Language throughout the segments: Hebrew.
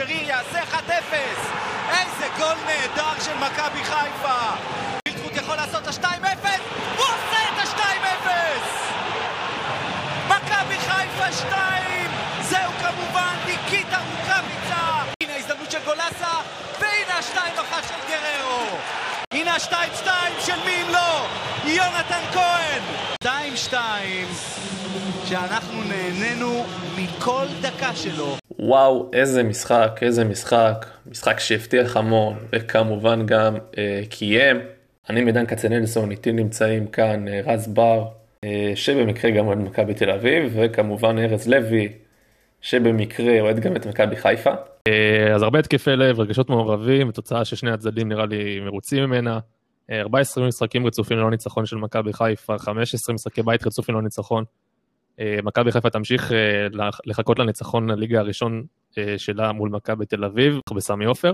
שריר יעשה 1-0! איזה גול נהדר של מכבי חיפה! וילדחוט יכול לעשות את ה-2-0! הוא עושה את ה-2-0! מכבי חיפה 2! זהו כמובן ניקיטה רוקאביצה! הנה ההזדמנות של גולסה, והנה ה-2-1 של גררו! הנה ה-2-2 של מי אם לא? יונתן כהן! 2-2 שאנחנו נהנינו מכל דקה שלו. וואו, איזה משחק, איזה משחק. משחק שהבטיח המון, וכמובן גם אה, קיים. אני מידן כצנלסון, איתי נמצאים כאן אה, רז בר, אה, שבמקרה גם אוהד מכבי תל אביב, וכמובן ארז לוי, שבמקרה אוהד גם את מכבי חיפה. אה, אז הרבה התקפי לב, רגשות מעורבים, תוצאה ששני הצדדים נראה לי מרוצים ממנה. 14 משחקים רצופים ללא ניצחון של מכבי חיפה, 15 משחקי בית רצופים ללא ניצחון. מכבי חיפה תמשיך לחכות לניצחון הליגה הראשון שלה מול מכבי תל אביב בסמי עופר.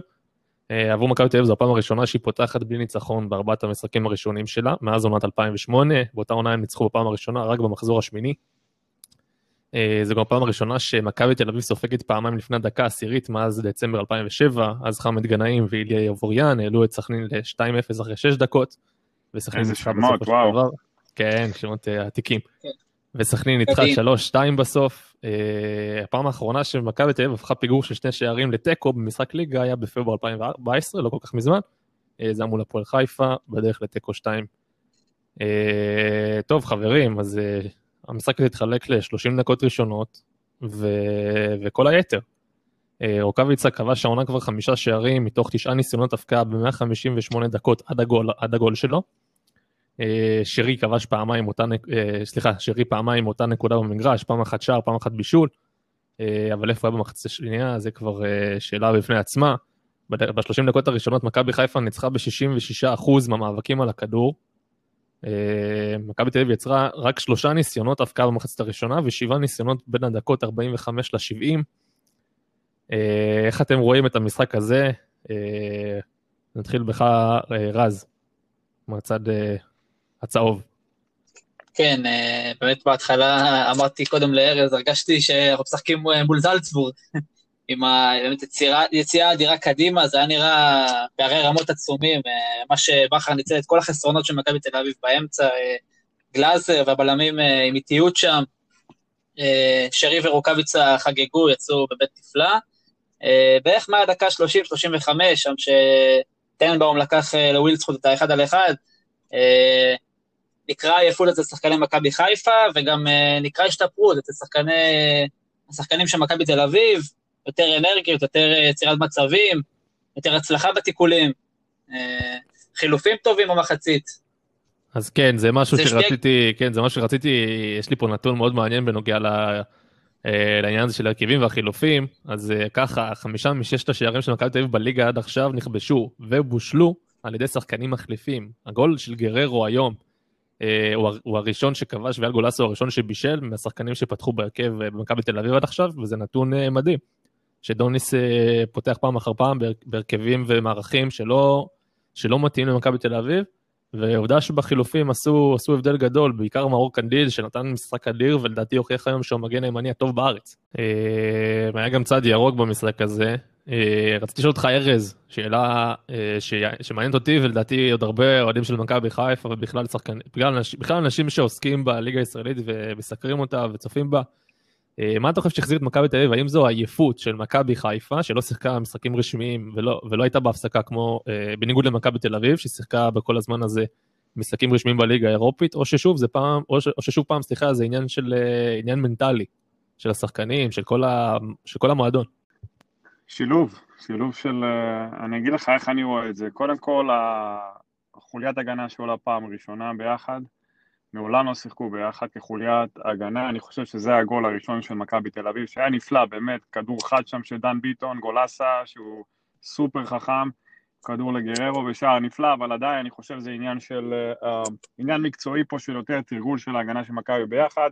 עבור מכבי תל אביב זו הפעם הראשונה שהיא פותחת בלי ניצחון בארבעת המשחקים הראשונים שלה, מאז עונת 2008, באותה עונה הם ניצחו בפעם הראשונה רק במחזור השמיני. אה, זו גם הפעם הראשונה שמכבי תל אביב סופגת פעמיים לפני הדקה העשירית מאז דצמבר 2007, אז חמד גנאים ואיליה יבוריאן העלו את סכנין ל-2-0 אחרי 6 דקות. איזה שמות, וואו. כן, שמות אה, עתיקים. כן. וסכנין ניצחה 3-2 בסוף. אה, הפעם האחרונה שמכבי תל אביב הפכה פיגור של שני שערים לתיקו במשחק ליגה היה בפברואר 2014, לא כל כך מזמן. זה היה מול הפועל חיפה, בדרך לתיקו 2. טוב חברים, אז המשחק הזה התחלק ל-30 דקות ראשונות, ו... וכל היתר. אה, רוקאביצה כבש העונה כבר חמישה שערים מתוך תשעה ניסיונות הפקעה ב-158 דקות עד הגול, עד הגול שלו. אה, שרי כבש פעמיים אותה, אה, סליחה, שרי פעמיים אותה נקודה במגרש, פעם אחת שער, פעם אחת בישול. אבל איפה היה במחצית השנייה, זה כבר שאלה בפני עצמה. ב-30 דקות הראשונות מכבי חיפה ניצחה ב-66% מהמאבקים על הכדור, אה, מכבי תל אביב יצרה רק שלושה ניסיונות הפקעה במחצית הראשונה ושבעה ניסיונות בין הדקות 45 ל-70. אה, איך אתם רואים את המשחק הזה? אה, נתחיל בך, רז, מהצד הצהוב. כן, באמת בהתחלה אמרתי קודם לארז, הרגשתי שאנחנו משחקים מול זלצבורג. עם היציאה האדירה קדימה, זה היה נראה פערי רמות עצומים, אה, מה שבכר ניצל את כל החסרונות של מכבי תל אביב באמצע, אה, גלאזר והבלמים אה, עם איטיות שם, שרי ורוקאביצה חגגו, יצאו בבית נפלא. בערך מהדקה 30-35, שם שטננבאום לקח לווילדסחוט את האחד על אחד, נקרא עייפות אצל שחקני מכבי חיפה, וגם נקרא השתפרות אצל שחקני, השחקנים של מכבי תל אביב, יותר אנרגיות, יותר יצירת מצבים, יותר הצלחה בתיקולים, אה, חילופים טובים במחצית. אז כן, זה משהו זה שרציתי, שתי... כן, זה משהו שרציתי, יש לי פה נתון מאוד מעניין בנוגע ל... אה, לעניין הזה של הרכיבים והחילופים, אז אה, ככה, חמישה מששת השערים של מכבי תל אביב בליגה עד עכשיו נכבשו ובושלו על ידי שחקנים מחליפים. הגול של גררו היום הוא, הוא הראשון שכבש ואל גולסו הוא הראשון שבישל מהשחקנים שפתחו בהרכב במכבי תל אביב עד עכשיו, וזה נתון מדהים. שדוניס אה, פותח פעם אחר פעם בהרכבים ומערכים שלא, שלא מתאים למכבי תל אביב, ועובדה שבחילופים עשו, עשו הבדל גדול, בעיקר מאור קנדיל שנתן משחק אדיר ולדעתי הוכיח היום שהוא המגן הימני הטוב בארץ. אה, היה גם צד ירוק במשחק הזה. אה, רציתי לשאול אותך ארז, שאלה שמעניינת אותי ולדעתי עוד הרבה אוהדים של מכבי חיפה ובכלל שחקנים, בכלל אנשים שעוסקים בליגה הישראלית ומסקרים אותה וצופים בה. אה, מה אתה חושב שהחזיר את מכבי תל אביב? האם זו העייפות של מכבי חיפה, שלא שיחקה משחקים רשמיים ולא, ולא הייתה בהפסקה כמו, אה, בניגוד למכבי תל אביב, ששיחקה בכל הזמן הזה משחקים רשמיים בליגה האירופית, או ששוב זה פעם, או, ש, או ששוב פעם, סליחה, זה עניין של, אה, עניין מנטלי, של השחקנים, של כל, ה, של כל המועדון. שילוב, שילוב של, אני אגיד לך איך אני רואה את זה. קודם כל, החוליית הגנה שעולה פעם ראשונה ביחד, מעולם לא שיחקו ביחד כחוליית הגנה, אני חושב שזה הגול הראשון של מכבי תל אביב, שהיה נפלא, באמת, כדור חד שם של דן ביטון, גולסה, שהוא סופר חכם, כדור לגררו ושער נפלא, אבל עדיין אני חושב שזה עניין של, uh, עניין מקצועי פה של יותר תרגול של ההגנה של מכבי ביחד,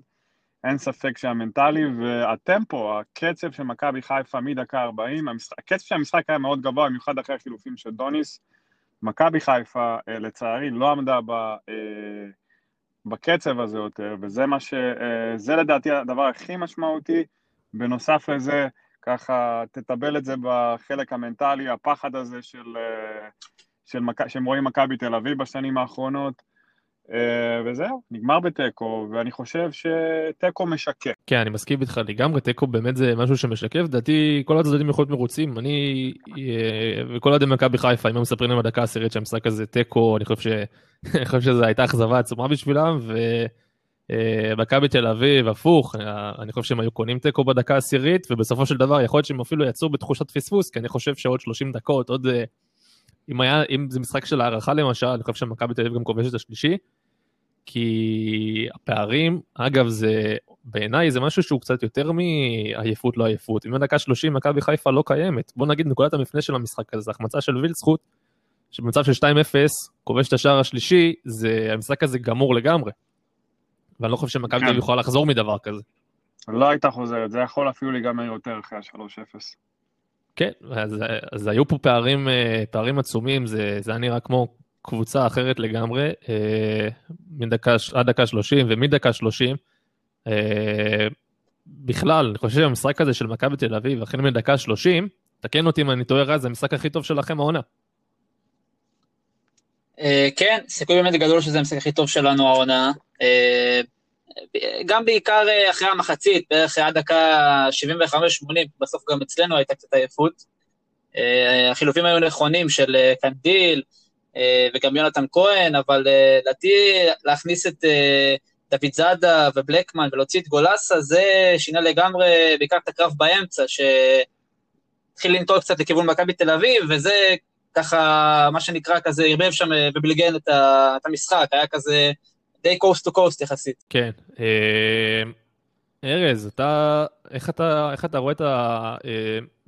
אין ספק שהמנטלי והטמפו, הקצב של מכבי חיפה מדקה 40, המשחק, הקצב של המשחק היה מאוד גבוה, במיוחד אחרי החילופים של דוניס, מכבי חיפה uh, לצערי לא עמדה ב... Uh, בקצב הזה יותר, וזה מה ש... אה, זה לדעתי הדבר הכי משמעותי. בנוסף לזה, ככה תטבל את זה בחלק המנטלי, הפחד הזה של, של מק... שהם רואים מכבי תל אביב בשנים האחרונות. אה, וזהו, נגמר בתיקו, ואני חושב שתיקו משקף. כן, אני מסכים איתך לגמרי, תיקו באמת זה משהו שמשקף, לדעתי כל הצדדים יכולים להיות מרוצים, אני אה, וכל אוהדי מכבי חיפה, אם הם מספרים להם בדקה העשירית שהמשחק הזה תיקו, אני חושב. אני חושב שזו הייתה אכזבה עצומה בשבילם, ומכבי אה, תל אביב, הפוך, אני חושב שהם היו קונים תיקו בדקה העשירית, ובסופו של דבר יכול להיות שהם אפילו יצאו בתחושת פספוס, כי אני חושב שעוד 30 דקות, עוד... אם היה, אם זה משחק של הערכה למשל, אני חושב שמכבי תל אביב גם כובש את השלישי, כי הפערים, אגב, זה, בעיניי זה משהו שהוא קצת יותר מעייפות לא עייפות. אם בדקה 30 מכבי חיפה לא קיימת, בוא נגיד נקודת המפנה של המשחק הזה, החמצה של וילצחוט, שבמצב של 2-0, כובש את השער השלישי, זה, המשחק הזה גמור לגמרי. ואני לא חושב שמכבי תל אביב כן. יכולה לחזור מדבר כזה. לא הייתה חוזרת, זה יכול אפילו להיגמר יותר אחרי ה-3-0. כן, אז, אז היו פה פערים, אה, פערים עצומים, זה, היה נראה כמו קבוצה אחרת לגמרי, אה, מדקה, עד דקה 30 ומדקה 30. אה, בכלל, אני חושב שהמשחק הזה של מכבי תל אביב, החל מדקה 30, תקן אותי אם אני טועה רז, זה המשחק הכי טוב שלכם העונה. כן, סיכוי באמת גדול שזה המשחק הכי טוב שלנו העונה. גם בעיקר אחרי המחצית, בערך עד דקה 75-80, בסוף גם אצלנו הייתה קצת עייפות. החילופים היו נכונים של קנדיל, אה, וגם יונתן כהן, אבל אה, לדעתי להכניס את אה, דוד זאדה ובלקמן ולהוציא את גולסה, זה שינה לגמרי בעיקר את הקרב באמצע, שהתחיל לנטות קצת לכיוון מכבי תל אביב, וזה ככה, מה שנקרא כזה, ערבב שם ובליגן את, המשחק, היה כזה די coast to coast יחסית. כן. ארז, אתה, איך אתה, איך אתה רואה את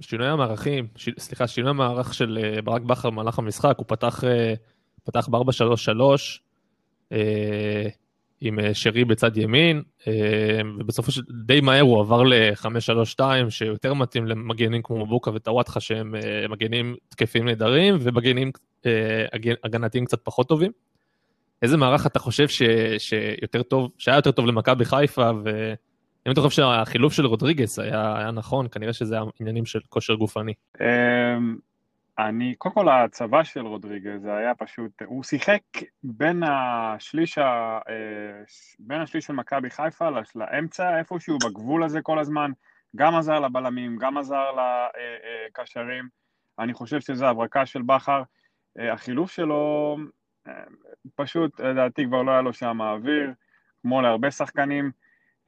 השינוי המערכים, ש, סליחה, שינוי המערך של אה, ברק בכר במהלך המשחק, הוא פתח, אה, פתח ב-4-3-3 אה, עם שרי בצד ימין, ובסופו של די מהר הוא עבר ל-5-3-2, שיותר מתאים למגנים כמו מבוקה וטוואטחה, שהם מגנים תקפים נהדרים, ומגנים הגנתיים קצת פחות טובים. איזה מערך אתה חושב ש, שיותר טוב, שהיה יותר טוב למכבי חיפה, ו... אם אתה חושב שהחילוף של רודריגס היה, היה נכון, כנראה שזה עניינים של כושר גופני. אמ, אני, קודם כל הצבא של רודריגז זה היה פשוט, הוא שיחק בין השליש, ה, אה, בין השליש של מכבי חיפה לאמצע, איפשהו בגבול הזה כל הזמן, גם עזר לבלמים, גם עזר לקשרים, אני חושב שזו הברקה של בכר. אה, החילוף שלו, אה, פשוט לדעתי כבר לא היה לו שם אוויר, כמו להרבה שחקנים.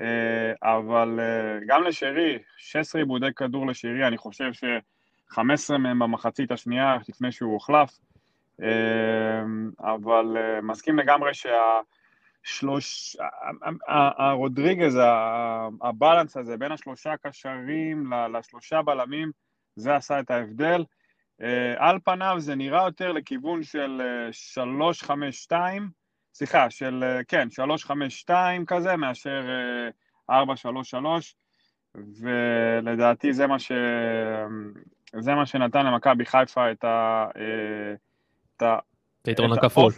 אה, אבל אה, גם לשרי, 16 עיבודי כדור לשרי, אני חושב ש-15 מהם במחצית השנייה, לפני שהוא הוחלף, אה, אבל מסכים לגמרי שהשלוש... הרודריגז, הבלנס הזה בין השלושה קשרים לשלושה בלמים, זה עשה את ההבדל. על פניו זה נראה יותר לכיוון של 3-5-2, סליחה, של, אה, כן, 352 כזה, מאשר 433, אה, ולדעתי זה מה, ש... זה מה שנתן למכבי חיפה את ה... אה, את ה... את היתרון הכפול.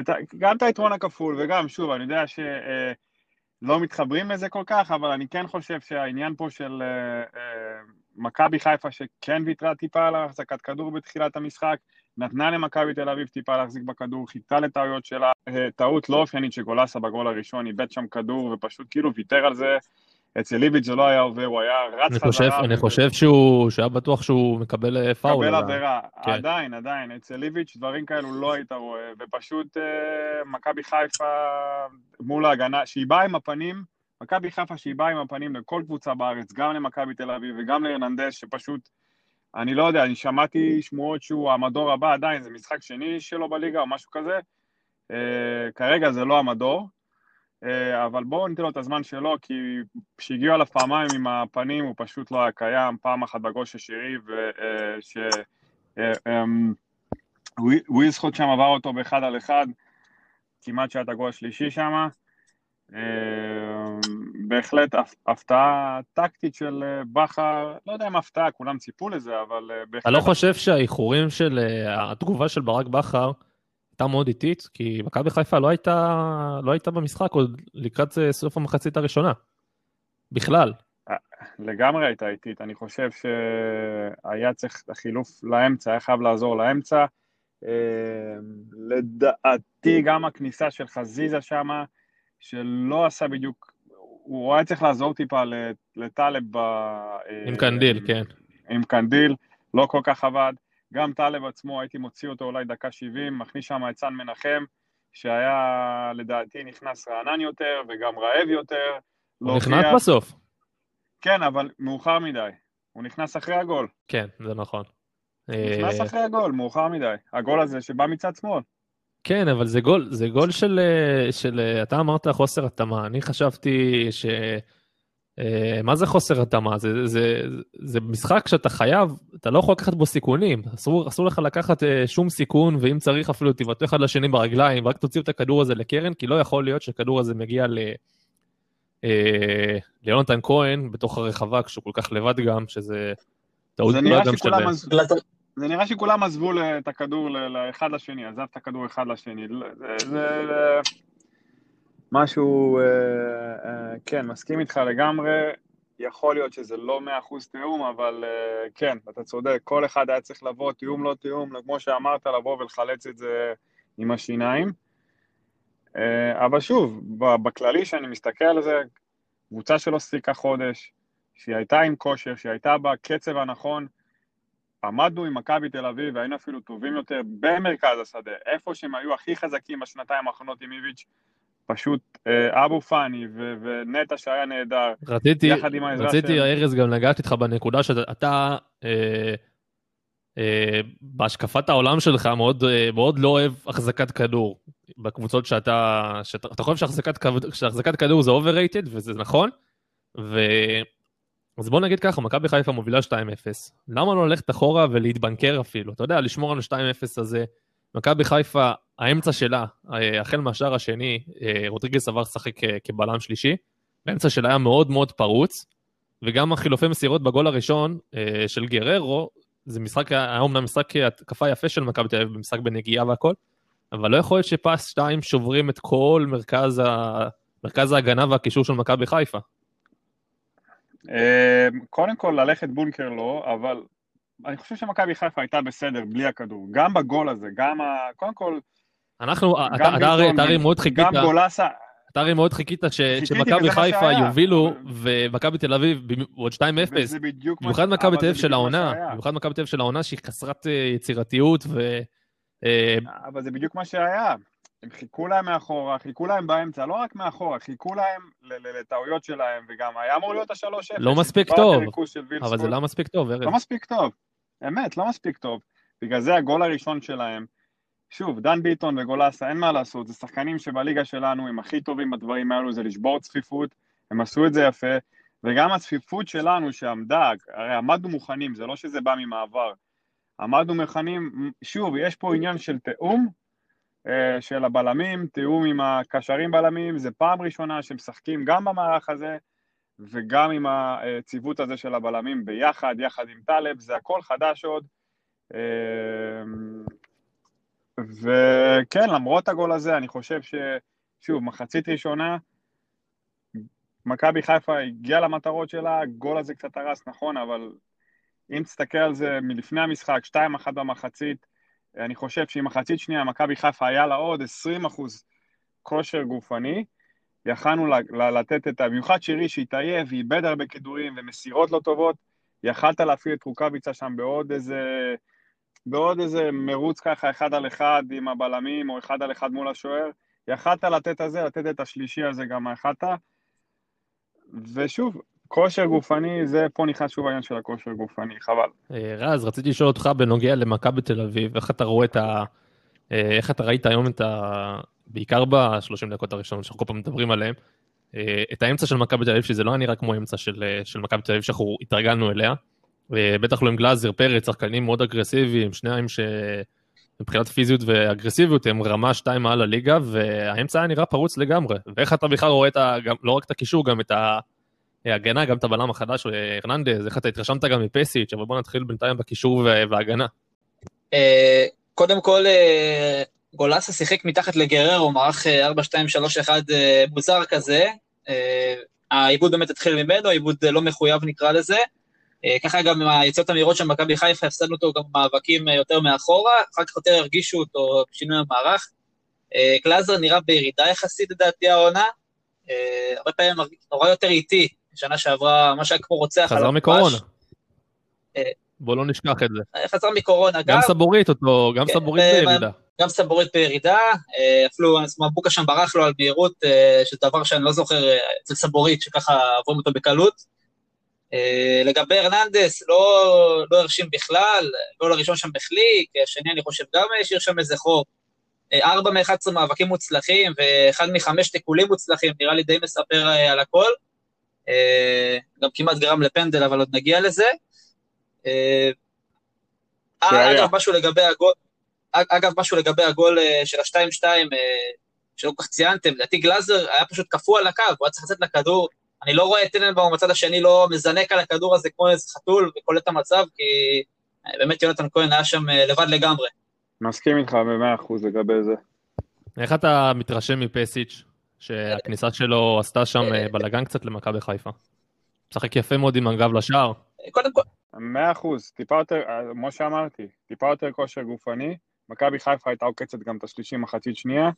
את ה... גם את היתרון הכפול, וגם, שוב, אני יודע שלא מתחברים לזה כל כך, אבל אני כן חושב שהעניין פה של מכבי חיפה, שכן ויתרה טיפה על החזקת כדור בתחילת המשחק, נתנה למכבי תל אביב טיפה להחזיק בכדור, חיכתה לטעויות שלה, אה, טעות לא אופיינית שגולסה בגול הראשון איבד שם כדור ופשוט כאילו ויתר על זה. אצל ליביץ' זה לא היה עובר, הוא היה רץ אני חושב, חזרה. אני ו... חושב שהוא, שהיה בטוח שהוא מקבל אה, פאול. מקבל עבירה, כן. עדיין, עדיין. אצל ליביץ' דברים כאלו לא היית רואה, ופשוט אה, מכבי חיפה מול ההגנה, שהיא באה עם הפנים, מכבי חיפה שהיא באה עם הפנים לכל קבוצה בארץ, גם למכבי תל אביב וגם להרננדס, שפשוט אני לא יודע, אני שמעתי שמועות שהוא המדור הבא עדיין, זה משחק שני שלו בליגה או משהו כזה. Uh, כרגע זה לא המדור, uh, אבל בואו ניתן לו את הזמן שלו, כי כשהגיעו עליו פעמיים עם הפנים הוא פשוט לא היה קיים, פעם אחת בגול של שירי, וש... Uh, um, שם עבר אותו באחד על אחד, כמעט שהיה את הגול השלישי שם. אמ, בהחלט הפתעה טקטית של אה, בכר, לא יודע אם הפתעה, כולם ציפו לזה, אבל אה, בהחלט... אתה לא חושב שהאיחורים של אה, התגובה של ברק בכר הייתה מאוד איטית? כי מכבי חיפה לא הייתה, לא הייתה במשחק עוד לקראת סוף המחצית הראשונה. בכלל. לגמרי הייתה איטית, אני חושב שהיה צריך חילוף לאמצע, היה חייב לעזור לאמצע. לדעתי גם הכניסה של חזיזה שמה, שלא עשה בדיוק, הוא היה צריך לעזור טיפה לטלב ב... עם קנדיל, כן. עם קנדיל, לא כל כך עבד. גם טלב עצמו, הייתי מוציא אותו אולי דקה 70, מכניס שם את סן מנחם, שהיה לדעתי נכנס רענן יותר וגם רעב יותר. הוא לא נכנס בסוף. כן, אבל מאוחר מדי. הוא נכנס אחרי הגול. כן, זה נכון. נכנס אה, אחרי הגול, מאוחר מדי. הגול הזה שבא מצד שמאל. כן, אבל זה גול, זה גול של, אה, של, אה, אתה אמרת חוסר התאמה. אני חשבתי ש... מה זה חוסר התאמה? זה, זה, זה משחק שאתה חייב, אתה לא יכול לקחת בו סיכונים. אסור, אסור לך לקחת שום סיכון, ואם צריך אפילו תבעטו אחד לשני ברגליים, ורק תוציאו את הכדור הזה לקרן, כי לא יכול להיות שהכדור הזה מגיע ל... ליונתן כהן בתוך הרחבה, כשהוא כל כך לבד גם, שזה טעות גדולה גם שלהם. זה נראה שכולם עזבו את הכדור לאחד לשני, עזב את הכדור אחד לשני. זה, משהו, אה, אה, כן, מסכים איתך לגמרי. יכול להיות שזה לא מאה אחוז תיאום, אבל אה, כן, אתה צודק, כל אחד היה צריך לבוא, תיאום לא תיאום, כמו שאמרת, לבוא ולחלץ את זה עם השיניים. אבל שוב, בכללי, שאני מסתכל על זה, קבוצה שלא ספיקה חודש, שהיא הייתה עם כושר, שהיא הייתה בקצב הנכון, עמדנו עם מכבי תל אביב והיינו אפילו טובים יותר במרכז השדה, איפה שהם היו הכי חזקים בשנתיים האחרונות עם איביץ', פשוט אה, אבו פאני ונטע שהיה נהדר, רציתי, יחד עם העזרה רציתי, של... ארז, גם לגעת איתך בנקודה שאתה, אה, אה, בהשקפת העולם שלך מאוד, אה, מאוד לא אוהב החזקת כדור. בקבוצות שאתה, שאתה חושב שהחזקת כדור זה overrated, וזה נכון, ו... אז בוא נגיד ככה, מכבי חיפה מובילה 2-0. למה לא ללכת אחורה ולהתבנקר אפילו? אתה יודע, לשמור על ה-2-0 הזה. מכבי חיפה, האמצע שלה, אה, החל מהשער השני, אה, רוטריגס עבר לשחק אה, כבלם שלישי, האמצע שלה היה מאוד מאוד פרוץ, וגם החילופי מסירות בגול הראשון של גררו, זה משחק, היה אומנם משחק התקפה יפה של מכבי תל אביב, במשחק בנגיעה והכל, אבל לא יכול להיות שפס 2 שוברים את כל מרכז, ה... מרכז ההגנה והקישור של מכבי חיפה. אמ, קודם כל ללכת בונקר לא, אבל אני חושב שמכבי חיפה הייתה בסדר בלי הכדור. גם בגול הזה, גם ה... קודם כל... אנחנו, אתה הרי מאוד חיכית... גם גולסה... אתה הרי מאוד חיכית שמכבי חיפה יובילו, ומכבי תל אביב עוד 2-0. במיוחד מכבי תל אביב של העונה, במיוחד מכבי תל אביב של העונה שהיא חסרת אה, יצירתיות ו... אבל זה בדיוק מה שהיה. הם חיכו להם מאחורה, חיכו להם באמצע, לא רק מאחורה, חיכו להם לטעויות שלהם, וגם היה אמור להיות השלוש אפס. לא מספיק טוב, אבל זה לא מספיק טוב, ארז. לא מספיק טוב, אמת, לא מספיק טוב. בגלל זה הגול הראשון שלהם, שוב, דן ביטון וגולסה, אין מה לעשות, זה שחקנים שבליגה שלנו הם הכי טובים בדברים האלו, זה לשבור צפיפות, הם עשו את זה יפה, וגם הצפיפות שלנו שעמדה, הרי עמדנו מוכנים, זה לא שזה בא ממעבר. עמדנו מוכנים, שוב, יש פה עניין של תיאום, של הבלמים, תיאום עם הקשרים בלמים, זה פעם ראשונה שמשחקים גם במערך הזה וגם עם הציוות הזה של הבלמים ביחד, יחד עם טלב, זה הכל חדש עוד. אה, וכן, למרות הגול הזה, אני חושב ששוב, מחצית ראשונה, מכבי חיפה הגיעה למטרות שלה, הגול הזה קצת הרס, נכון, אבל אם תסתכל על זה מלפני המשחק, 2-1 במחצית, אני חושב שאם מחצית שנייה מכבי חיפה היה לה עוד 20 אחוז כושר גופני, יכלנו לתת את ה... במיוחד שירי שהתעייף ואיבד הרבה כדורים ומסירות לא טובות, יכלת להפעיל את רוקאביצה שם בעוד איזה... בעוד איזה מרוץ ככה אחד על אחד עם הבלמים או אחד על אחד מול השוער, יכלת לתת את זה, לתת את השלישי הזה גם יכלת. ושוב, כושר גופני, זה פה נכנס שוב העניין של הכושר גופני, חבל. אה, רז, רציתי לשאול אותך בנוגע למכבי תל אביב, איך אתה רואה את ה... אה, איך אתה ראית היום את ה... בעיקר ב-30 דקות הראשונות שאנחנו כל פעם מדברים עליהם, אה, את האמצע של מכבי תל אביב, שזה לא היה נראה כמו אמצע של, של מכבי תל אביב שאנחנו התרגלנו אליה, בטח לא עם גלאזר, פרץ, שחקנים מאוד אגרסיביים, שניים שמבחינת פיזיות ואגרסיביות הם רמה שתיים מעל הליגה, והאמצע היה נראה פרוץ לגמרי. ואיך אתה בכלל רואה את ה... גם, לא רק את הקישור, גם את ה... אה, הגנה, גם את הבלם החדש, הרננדז, איך אתה התרשמת גם מפסיץ', אבל בוא נתחיל בינתיים בקישור והגנה. אה, קודם כל, אה, גולסה שיחק מתחת לגררו, מערך 4-2-3-1 מוזר כזה, העיבוד באמת התחיל ממנו, עיבוד לא מחויב נקרא לזה. ככה גם עם היציאות המהירות של מכבי חיפה, הפסדנו אותו גם במאבקים יותר מאחורה, אחר כך יותר הרגישו אותו בשינוי המערך. גלאזר נראה בירידה יחסית לדעתי העונה, הרבה פעמים נורא יותר איטי, שנה שעברה, מה שהיה כמו רוצח חזר מקורונה. בוא לא נשכח את זה. חזר מקורונה גם. גם סבורית אותו, גם כן, סבורית בירידה. גם סבורית בירידה, אפילו מבוקה שם ברח לו על מהירות, שזה דבר שאני לא זוכר אצל סבורית, שככה עוברים אותו בקלות. לגבי הרננדס, לא, לא הרשים בכלל, גול הראשון שם החליק, השני אני חושב גם השאיר שם איזה חור. ארבע מ-11 מאבקים מוצלחים, ואחד מחמש תיקולים מוצלחים, נראה לי די מספר על הכל. גם כמעט גרם לפנדל, אבל עוד נגיע לזה. אגב, משהו לגבי הגול, אגב, משהו לגבי הגול של ה-2-2, שלא כל כך ציינתם, לדעתי גלאזר היה פשוט קפוא על הקו, הוא היה צריך לצאת לכדור, אני לא רואה את טננבאום בצד השני לא מזנק על הכדור הזה כמו איזה חתול וקולט את המצב, כי באמת יונתן כהן היה שם לבד לגמרי. מסכים איתך במאה אחוז לגבי זה. איך אתה מתרשם מפסיץ', שהכניסה שלו עשתה שם בלאגן קצת למכבי חיפה? משחק יפה מאוד עם הגב לשער. קודם כל... מאה אחוז, טיפה יותר, כמו שאמרתי, טיפה יותר כושר גופני. מכבי חיפה הייתה עוקצת גם את השלישי מחצית שנייה,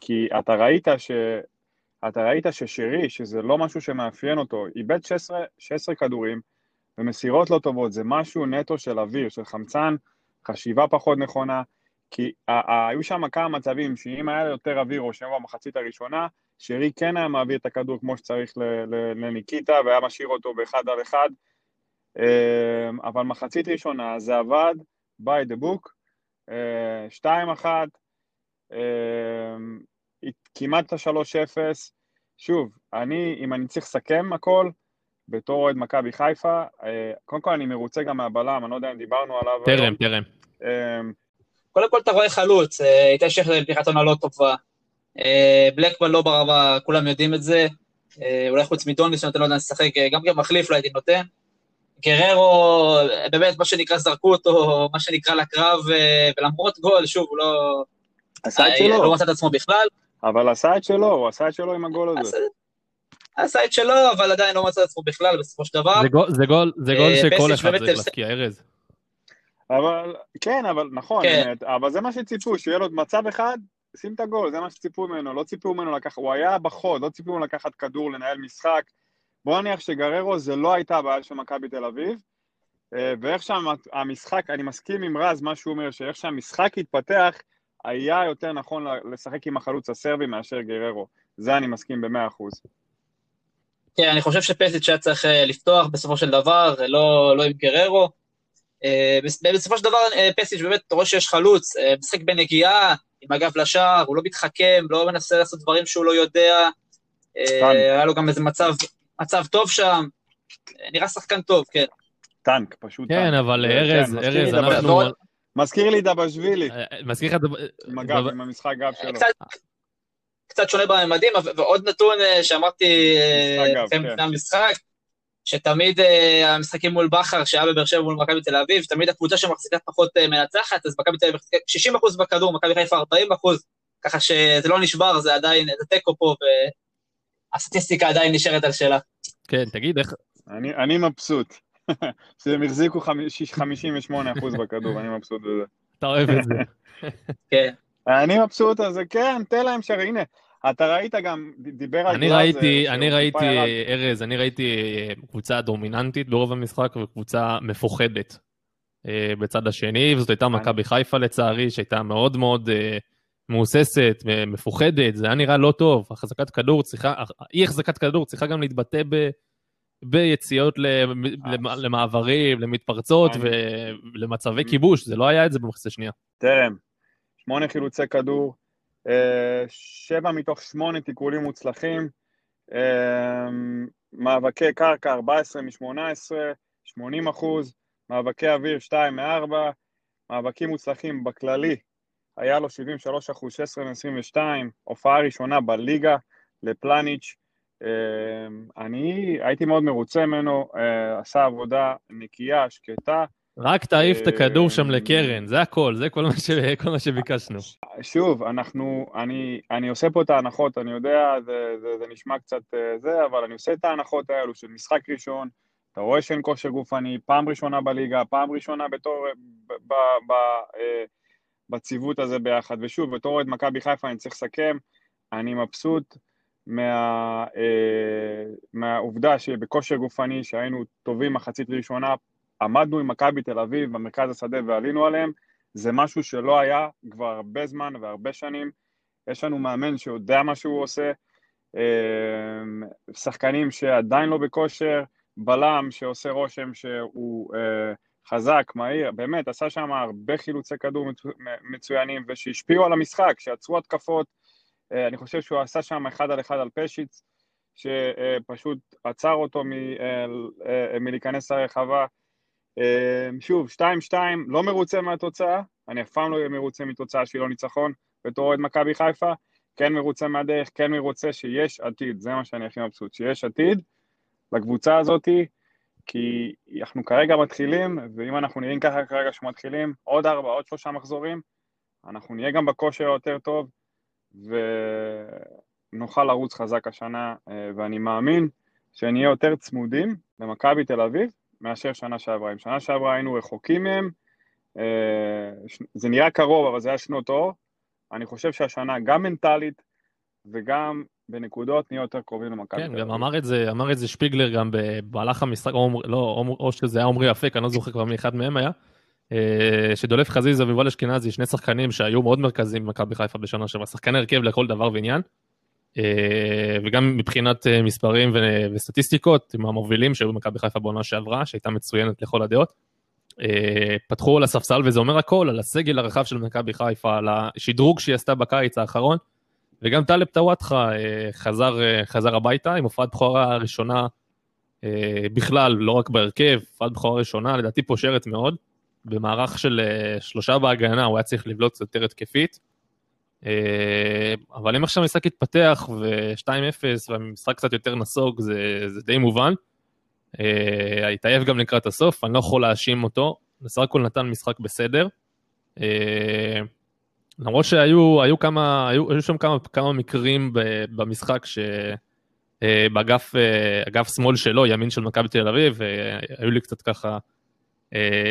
כי אתה ראית ש... אתה ראית ששירי, שזה לא משהו שמאפיין אותו, איבד 16, 16 כדורים ומסירות לא טובות, זה משהו נטו של אוויר, של חמצן, חשיבה פחות נכונה, כי היו שם כמה מצבים שאם היה יותר אוויר או שם במחצית הראשונה, שרי כן היה מעביר את הכדור כמו שצריך לניקיטה והיה משאיר אותו באחד על אחד, אבל מחצית ראשונה זה עבד by the book, שתיים אחת, כמעט השלוש אפס, שוב, אני, אם אני צריך לסכם הכל, בתור אוהד מכבי חיפה, קודם כל אני מרוצה גם מהבלם, אני לא יודע אם דיברנו עליו. טרם, טרם. קודם כל אתה רואה חלוץ, איתי שכטר פתיחת עונה לא טובה. בלקמן לא ברמה, כולם יודעים את זה. אולי חוץ מדוניס שנותן לו לשחק, גם גם מחליף לא הייתי נותן. גררו, באמת, מה שנקרא, זרקו אותו, מה שנקרא, לקרב, ולמרות גול, שוב, הוא לא... עשה את שלו. לא מצא את עצמו בכלל. אבל עשה את שלו, הוא עשה את שלו עם הגול הזה. עשה את שלו, אבל עדיין לא מצא את עצמו בכלל, בסופו של דבר. זה גול, זה גול שכל אחד צריך להשקיע, ארז. אבל, כן, אבל נכון, כן. אבל זה מה שציפו, שיהיה לו מצב אחד, שים את הגול, זה מה שציפו ממנו, לא ציפו ממנו לקחת, הוא היה בחוד, לא ציפו ממנו לקחת כדור, לנהל משחק. בוא נניח שגררו זה לא הייתה הבעיה של מכבי תל אביב, ואיך שהמשחק, אני מסכים עם רז, מה שהוא אומר, שאיך שהמשחק התפתח, היה יותר נכון לשחק עם החלוץ הסרבי מאשר גררו. זה אני מסכים במאה אחוז. כן, אני חושב שפסיץ' היה צריך לפתוח בסופו של דבר, לא, לא עם גררו. בסופו של דבר פסיץ' באמת, אתה רואה שיש חלוץ, משחק בנגיעה, עם הגב לשער, הוא לא מתחכם, לא מנסה לעשות דברים שהוא לא יודע. היה לו גם איזה מצב, מצב טוב שם. נראה שחקן טוב, כן. טנק, פשוט כן, טנק. אבל ארז, ארז, אנחנו... מזכיר לי דבשווילי. מזכיר לך... עם הגב, עם המשחק גב שלו. קצת שונה בממדים, ועוד נתון שאמרתי לפני המשחק, שתמיד המשחקים מול בכר, שהיה בבאר שבע מול מכבי תל אביב, תמיד הקבוצה שמחזיקה פחות מנצחת, אז מכבי תל אביב 60% בכדור, מכבי חיפה 40%, ככה שזה לא נשבר, זה עדיין, זה תיקו פה, והסטטיסטיקה עדיין נשארת על שלה. כן, תגיד איך... אני מבסוט. שהם החזיקו 58% בכדור, אני מבסוט בזה. אתה אוהב את זה. כן. אני מבסוט זה, כן, תן להם שר, הנה, אתה ראית גם, דיבר על אני ראיתי, אני ראיתי, ארז, אני ראיתי קבוצה דומיננטית ברוב המשחק וקבוצה מפוחדת בצד השני, וזאת הייתה מכבי חיפה לצערי, שהייתה מאוד מאוד מהוססת, מפוחדת, זה היה נראה לא טוב, החזקת כדור צריכה, אי החזקת כדור צריכה גם להתבטא ב... ביציאות למעברים, למתפרצות ולמצבי כיבוש, זה לא היה את זה במחצית השנייה. טרם, שמונה חילוצי כדור, שבע מתוך שמונה תיקולים מוצלחים, מאבקי קרקע 14 מ-18, 80 אחוז, מאבקי אוויר 2 מ-4, מאבקים מוצלחים בכללי, היה לו 73 אחוז, 16 מ-22, הופעה ראשונה בליגה לפלניץ', אני הייתי מאוד מרוצה ממנו, עשה עבודה נקייה, שקטה, רק תעיף את הכדור שם לקרן, זה הכל, זה כל מה, ש... כל מה שביקשנו. שוב, אנחנו, אני, אני עושה פה את ההנחות, אני יודע, זה, זה, זה נשמע קצת זה, אבל אני עושה את ההנחות האלו של משחק ראשון, אתה רואה שאין כושר גופני, פעם ראשונה בליגה, פעם ראשונה בתור, ב, ב, ב, בציוות הזה ביחד, ושוב, בתור אוהד מכבי חיפה אני צריך לסכם, אני מבסוט מה, אה, מהעובדה שבכושר גופני, שהיינו טובים מחצית ראשונה, עמדנו עם מכבי תל אביב במרכז השדה ועלינו עליהם, זה משהו שלא היה כבר הרבה זמן והרבה שנים. יש לנו מאמן שיודע מה שהוא עושה, אה, שחקנים שעדיין לא בכושר, בלם שעושה רושם שהוא אה, חזק, מהיר, באמת, עשה שם הרבה חילוצי כדור מצוינים ושהשפיעו על המשחק, שעצרו התקפות, אה, אני חושב שהוא עשה שם אחד על אחד על פשיץ, שפשוט עצר אותו מלהיכנס לרחבה. שוב, 2-2, לא מרוצה מהתוצאה, אני אף פעם לא אהיה מרוצה מתוצאה שהיא לא ניצחון בתור אוהד מכבי חיפה, כן מרוצה מהדרך, כן מרוצה שיש עתיד, זה מה שאני הכי מבסוט, שיש עתיד לקבוצה הזאתי, כי אנחנו כרגע מתחילים, ואם אנחנו נראים ככה כרגע שמתחילים, עוד ארבע, עוד שלושה מחזורים, אנחנו נהיה גם בכושר יותר טוב, ונוכל לרוץ חזק השנה, אה, ואני מאמין שנהיה יותר צמודים למכבי תל אביב מאשר שנה שעברה. אם שנה שעברה היינו רחוקים מהם, אה, זה נראה קרוב, אבל זה היה שנות אור. אני חושב שהשנה, גם מנטלית וגם בנקודות, נהיה יותר קרובים למכבי. כן, גם אמר את זה, אמר את זה שפיגלר גם במהלך המשחק, או, לא, או, או שזה היה עמרי אפק, אני לא זוכר כבר מי אחד מהם היה, אה, שדולף חזיזה ויובל אשכנזי, שני שחקנים שהיו מאוד מרכזיים במכבי חיפה בשנה שעברה, שחקני הרכב לכל דבר ועניין, וגם מבחינת מספרים וסטטיסטיקות, עם המובילים שהיו במכבי חיפה בעונה שעברה, שהייתה מצוינת לכל הדעות. אה, פתחו על הספסל וזה אומר הכל על הסגל הרחב של מכבי חיפה, על השדרוג שהיא עשתה בקיץ האחרון, וגם טלב טוואטחה אה, חזר, אה, חזר הביתה עם הופעת בכורה ראשונה בכלל, לא רק בהרכב, הופעת בכורה ראשונה, לדעתי פושרת מאוד. במערך של שלושה בהגנה הוא היה צריך לבלוט יותר התקפית. אבל אם עכשיו המשחק יתפתח ו-2-0 והמשחק קצת יותר נסוג זה, זה די מובן. אה, התעייף גם לקראת הסוף, אני לא יכול להאשים אותו, בסך הכל נתן משחק בסדר. אה, למרות שהיו היו כמה, היו, היו שם כמה, כמה מקרים במשחק שבאגף אה, שמאל שלו, ימין של מכבי תל אביב, היו לי קצת ככה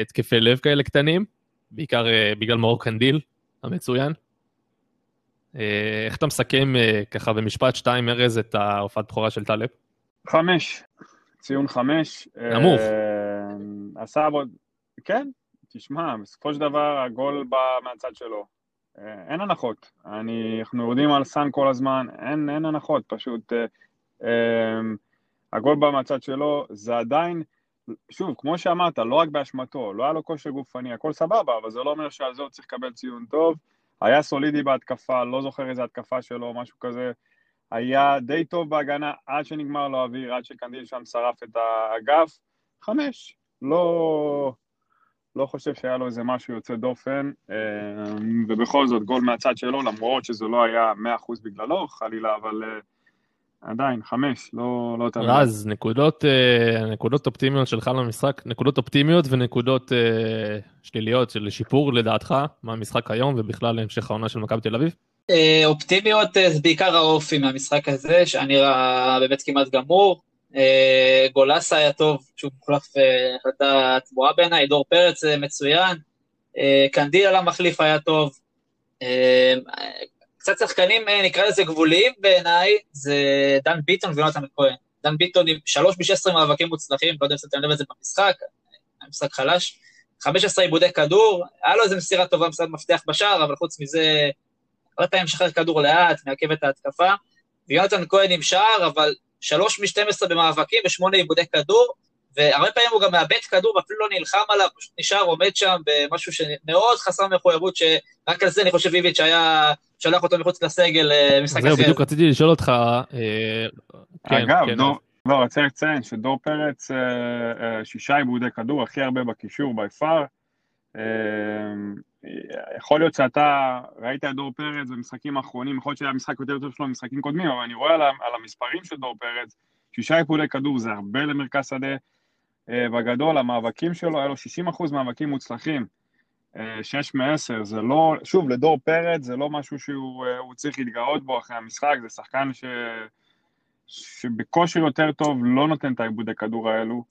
התקפי לב כאלה קטנים, בעיקר בגלל מאור קנדיל המצוין. איך אתה מסכם ככה במשפט שתיים ארז את ההופעת בכורה של טלב? חמש. ציון חמש. נמוך. אה, עשה עבוד, כן, תשמע, בסופו של דבר הגול בא מהצד שלו. אה, אין הנחות. אני, אנחנו יורדים על סאן כל הזמן, אין, אין הנחות, פשוט... אה, אה, הגול בא מהצד שלו, זה עדיין, שוב, כמו שאמרת, לא רק באשמתו, לא היה לו כושר גופני, הכל סבבה, אבל זה לא אומר שעל זה הוא צריך לקבל ציון טוב. היה סולידי בהתקפה, לא זוכר איזה התקפה שלו, משהו כזה. היה די טוב בהגנה עד שנגמר לו אוויר, עד שקנדיל שם שרף את האגף. חמש. לא, לא חושב שהיה לו איזה משהו יוצא דופן, אה, ובכל זאת גול מהצד שלו, למרות שזה לא היה 100% בגללו, חלילה, אבל אה, עדיין, חמש, לא, לא יותר... רז, נקודות, אה, נקודות אופטימיות שלך למשחק, נקודות אופטימיות ונקודות שליליות של שיפור לדעתך מהמשחק היום ובכלל להמשך העונה של מכבי תל אביב? אה, אופטימיות אה, זה בעיקר האופי מהמשחק הזה, שהיה נראה באמת כמעט גמור. אה, גולסה היה טוב, שהוא מוחלף החלטה תמוהה בעיניי, דור פרץ מצוין, קנדיל על המחליף היה טוב. קצת שחקנים, נקרא לזה גבוליים בעיניי, זה דן ביטון ויונתן כהן. דן ביטון עם שלוש מ-16 מאבקים מוצלחים, לא יודע אם שמתם לב זה במשחק, היה משחק חלש. 15 עיבודי כדור, היה לו איזה מסירה טובה, מסירת מפתח בשער, אבל חוץ מזה הרבה פעמים משחרר כדור לאט, מעכב את ההתקפה, ויונתן כהן עם שער, אבל שלוש מ-12 במאבקים ושמונה עיבודי כדור, והרבה פעמים הוא גם מאבד כדור ואפילו לא נלחם עליו, פשוט נשאר עומד שם במשהו שמאוד חסר מחויבות, שרק על זה אני חושב איביץ' היה שולח אותו מחוץ לסגל למשחק אחר. זהו, בדיוק רציתי לשאול אותך, אה, כן, אגב, כן, דור, לא, רציתי לציין שדור פרץ, אה, אה, שישה עיבודי כדור, הכי הרבה בקישור, בי פאר. יכול להיות שאתה ראית את דור פרץ במשחקים האחרונים, יכול להיות שהיה משחק יותר טוב שלו במשחקים קודמים, אבל אני רואה על, על המספרים של דור פרץ, שישה איפולי כדור זה הרבה למרכז שדה, בגדול, המאבקים שלו, היה לו 60% מאבקים מוצלחים. 6 מ-10, זה לא, שוב, לדור פרץ זה לא משהו שהוא צריך להתגאות בו אחרי המשחק, זה שחקן ש... שבכושר יותר טוב לא נותן את העיבודי כדור האלו.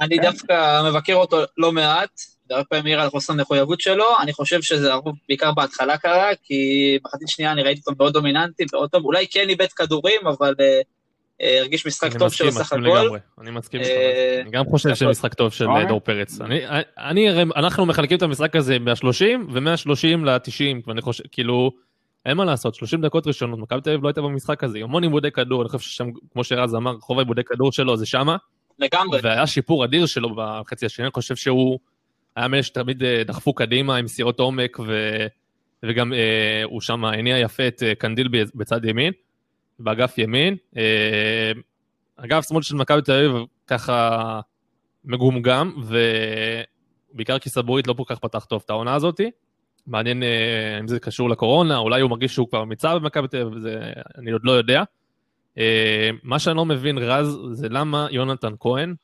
אני כן. דווקא מבקר אותו לא מעט, הרבה פעמים העיר על חוסר המחויבות שלו, אני חושב שזה בעיקר בהתחלה קרה, כי בחצי שנייה אני ראיתי אותו מאוד דומיננטי, מאוד טוב, אולי כן איבד כדורים, אבל אה, אה, הרגיש משחק טוב שלו סך הכל. אני מסכים איתך, אה, אני גם חושב שמשחק טוב של דור פרץ. אנחנו מחלקים את המשחק הזה מה-30 ו-130 ל-90, ואני חושב, כאילו, אין מה לעשות, 30 דקות ראשונות, מכבי תל אביב לא הייתה במשחק הזה, המון עיבודי כדור, אני חושב ששם, כמו שרז אמר, רוב העיבודי כדור שלו זה שמה. לגמרי. והיה שיפור אדיר שלו בחצי השני, אני חושב שהוא היה מאלה שתמיד אה, דחפו קדימה עם סירות עומק, ו... וגם אה, הוא שם הניע יפה את אה, קנדיל בצד ימין, באגף ימין. אה, אגף שמאל של מכבי תל אביב ככה מגומגם, ובעיקר כי סבורית לא כל כך פתח טוב את העונה הזאתי. מעניין אה, אם זה קשור לקורונה, אולי הוא מרגיש שהוא כבר מיצה במכבי תל אביב, אני עוד לא יודע. אה, מה שאני לא מבין, רז, זה למה יונתן כהן,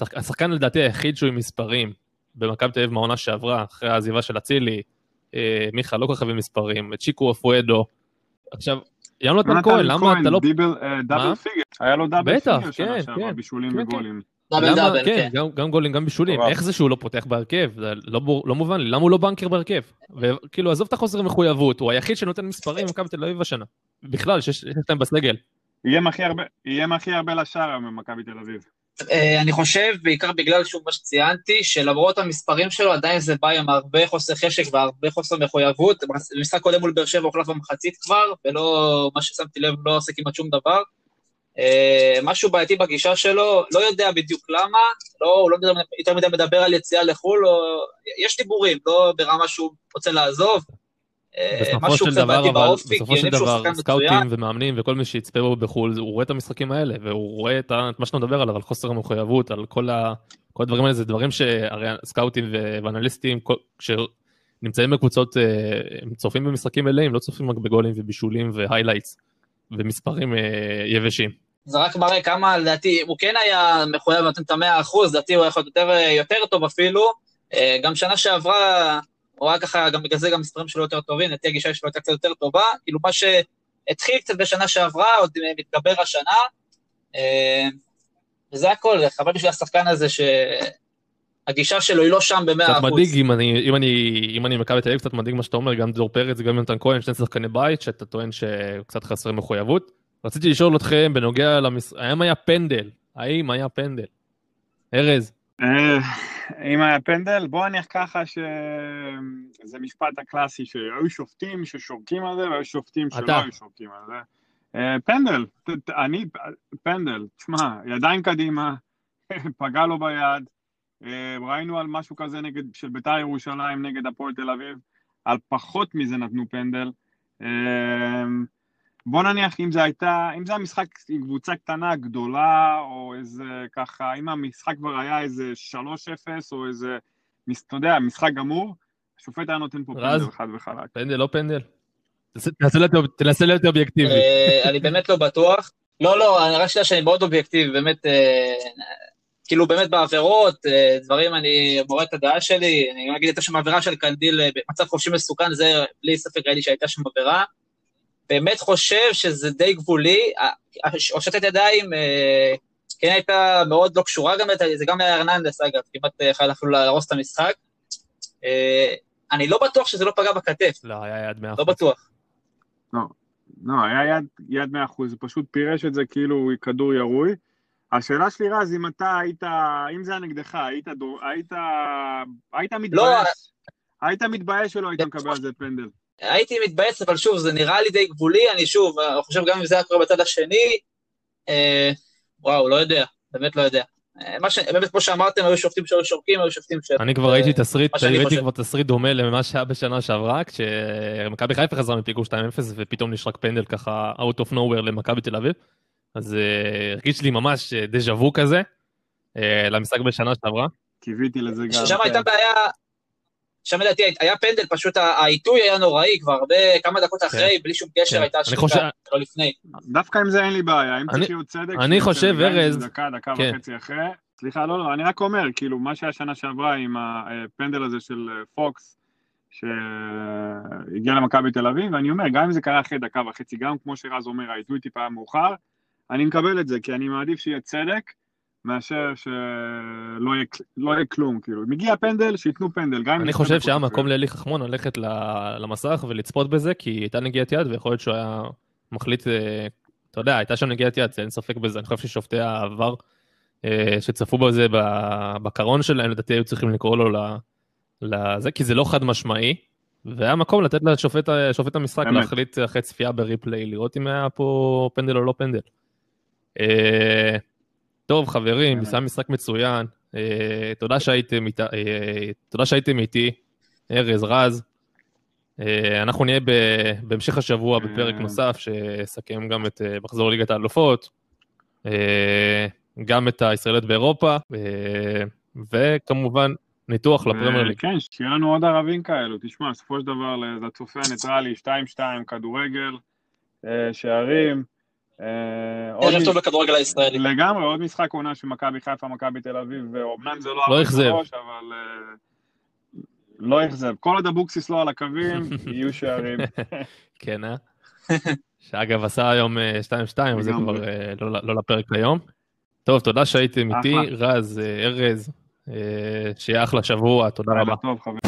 השחקן לדעתי היחיד שהוא עם מספרים במכבי תל אביב מהעונה שעברה, אחרי העזיבה של אצילי, מיכה לא כל כך עם מספרים, צ'יקו אופואדו. עכשיו, יונתן כהן, למה אתה לא... double figure, היה לו double figure שנה שעברה, בישולים וגולים. double double, כן. גם, גם גולים, גם בישולים. איך זה שהוא לא פותח בהרכב? זה לא, לא מובן לי, למה הוא לא banker בהרכב? וכאילו, עזוב את החוסר המחויבות, הוא היחיד שנותן מספרים במכבי תל אביב השנה. בכלל, שיש להם בסגל. איים הכי הרבה לשער ממכבי תל אביב. אה, אני חושב, בעיקר בגלל שוב מה שציינתי, שלמרות המספרים שלו, עדיין זה בא עם הרבה חוסר חשק והרבה חוסר מחויבות. במשחק קודם מול באר שבע הוחלף במחצית כבר, ולא, מה ששמתי לב, לא עושה כמעט שום דבר. אה, משהו בעייתי בגישה שלו, לא יודע בדיוק למה, לא, הוא לא יותר מדי מדבר על יציאה לחו"ל, או, יש דיבורים, לא ברמה שהוא רוצה לעזוב. אה, בסופו של דבר, אבל בסופו של דבר, סקאוטים ומאמנים וכל מי שיצפה בו בחו"ל, הוא רואה את המשחקים האלה, והוא רואה את מה שאתה מדבר עליו, על חוסר המחויבות, על כל, ה... כל הדברים האלה, זה דברים שהרי סקאוטים ואנליסטים, כשנמצאים בקבוצות, אה, הם צופים במשחקים מלאים, לא צופים רק בגולים ובישולים והיילייטס ומספרים יבשים. זה רק מראה כמה, לדעתי, הוא כן היה מחויב לתת את המאה אחוז, לדעתי הוא יכול להיות יותר, יותר טוב אפילו. אה, גם שנה שעברה, הוא היה ככה, גם בגלל זה גם מספרים שלו יותר טובים, לדעתי הגישה שלו הייתה קצת יותר טובה. כאילו מה שהתחיל קצת בשנה שעברה, עוד מתגבר השנה. אה, וזה הכל, חבל בשביל השחקן הזה ש... הגישה שלו היא לא שם במאה אחוז. קצת מדאיג, אם אני, אם אני, אם אני מכבי תל אביב, קצת מדאיג מה שאתה אומר, גם דור פרץ, גם יונתן כהן, שני שחקני בית, שאתה טוען שקצת חסרי מחויבות. רציתי לשאול אתכם בנוגע למש... האם היה פנדל? האם היה פנדל? ארז. אה, אם היה פנדל, בוא נניח ככה שזה משפט הקלאסי שהיו שופטים ששורקים על זה והיו שופטים שלא היו שורקים על זה. אה, פנדל, אני, פנדל, תשמע, ידיים קדימה, פגע לו ביד, אה, ראינו על משהו כזה נגד, של בית"ר ירושלים נגד הפועל תל אביב, על פחות מזה נתנו פנדל. בוא נניח אם זה הייתה, אם זה היה משחק עם קבוצה קטנה, גדולה, או איזה ככה, אם המשחק כבר היה איזה 3-0, או איזה, אתה יודע, משחק גמור, השופט היה נותן פה פנדל חד וחלק. פנדל, לא פנדל. תנסה להיות אובייקטיבי. אה, אני באמת לא בטוח. לא, לא, אני רק שנייה שאני מאוד אובייקטיבי, באמת, אה, כאילו באמת בעבירות, אה, דברים, אני מורה את הדעה שלי, אני אגיד, הייתה שם עבירה של קנדיל במצב חופשי מסוכן, זה בלי ספק ראיתי שהייתה שם עבירה. באמת חושב שזה די גבולי. הושטת ידיים אה, כן הייתה מאוד לא קשורה גם, זה גם היה ארננדס אגב, כמעט יכול אפילו להרוס את המשחק. אה, אני לא בטוח שזה לא פגע בכתף. לא, היה יד 100%. לא בטוח. לא, לא, היה יד, יד 100%, זה פשוט פירש את זה כאילו כדור ירוי. השאלה שלי רז, אם אתה היית, אם זה היה נגדך, היית, היית, היית מתבייש, לא, היית מתבייש שלא היית מקבל על זה פנדל. הייתי מתבאס, אבל שוב, זה נראה לי די גבולי, אני שוב, אני חושב גם אם זה היה קורה בצד השני, אה, וואו, לא יודע, באמת לא יודע. אה, מה ש... באמת, כמו שאמרתם, היו שופטים שהיו שורקים, היו שופטים ש... אני כבר ראיתי תסריט, ראיתי כבר תסריט דומה למה שהיה בשנה שעברה, כשמכבי חיפה חזרה מפיגור 2-0 ופתאום נשרק פנדל ככה out of nowhere למכבי תל אביב. אז uh, הרגיש לי ממש דז'ה וו כזה, uh, למשחק בשנה שעברה. קיוויתי לזה גם. שם הייתה כן. בעיה, שם לדעתי היה פנדל, פשוט העיתוי היה נוראי, כבר הרבה, כמה דקות אחרי, בלי שום קשר הייתה שחיקה, לא לפני. דווקא עם זה אין לי בעיה, אם להיות צדק, אני חושב, ארז, דקה, דקה וחצי אחרי, סליחה, לא, לא, אני רק אומר, כאילו, מה שהיה שנה שעברה עם הפנדל הזה של פוקס, שהגיע למכבי תל אביב, ואני אומר, גם אם זה קרה אחרי דקה וחצי, גם כמו שרז אומר, העיתוי טיפה מאוחר, אני מקבל את זה, כי אני מעדיף שיהיה צדק, מאשר שלא יהיה, לא יהיה כלום, כאילו. מגיע פנדל, שייתנו פנדל, גם. אני חושב שהיה מקום לאלי חכמון ללכת למסך ולצפות בזה, כי הייתה נגיעת יד, ויכול להיות שהוא היה מחליט, אה, אתה יודע, הייתה שם נגיעת יד, אין ספק בזה, אני חושב ששופטי העבר אה, שצפו בזה בקרון שלהם, לדעתי היו צריכים לקרוא לו לזה, כי זה לא חד משמעי, והיה מקום לתת לשופט המשחק להחליט אחרי צפייה בריפליי, לראות אם היה פה פנדל או לא פנדל. טוב, חברים, ניסה כן. משחק מצוין. אה, תודה שהייתם איתי, אה, תודה שהייתם איתי, ארז, רז. אה, אנחנו נהיה בהמשך השבוע בפרק נוסף, שיסכם גם את מחזור ליגת האלופות, גם את הישראליות באירופה, וכמובן, ניתוח לפרמייר ליג. כן, שיהיה לנו עוד ערבים כאלו. תשמע, בסופו של דבר, זה הצופה הניטרלי, 2-2, כדורגל, שערים. אה, ערב טוב בכדורגל הישראלי. לגמרי, עוד משחק עונה של מכבי חיפה, מכבי תל אביב, ואומנם זה לא... לא אכזב. אבל אה, לא אכזב. כל עוד אבוקסיס לא על הקווים, יהיו שערים. כן, אה? שאגב עשה היום 2-2, אה, אבל זה כבר לא, לא לפרק היום. טוב, תודה שהייתם איתי, רז, ארז, שיהיה אחלה שבוע, תודה רבה. טוב, חברים.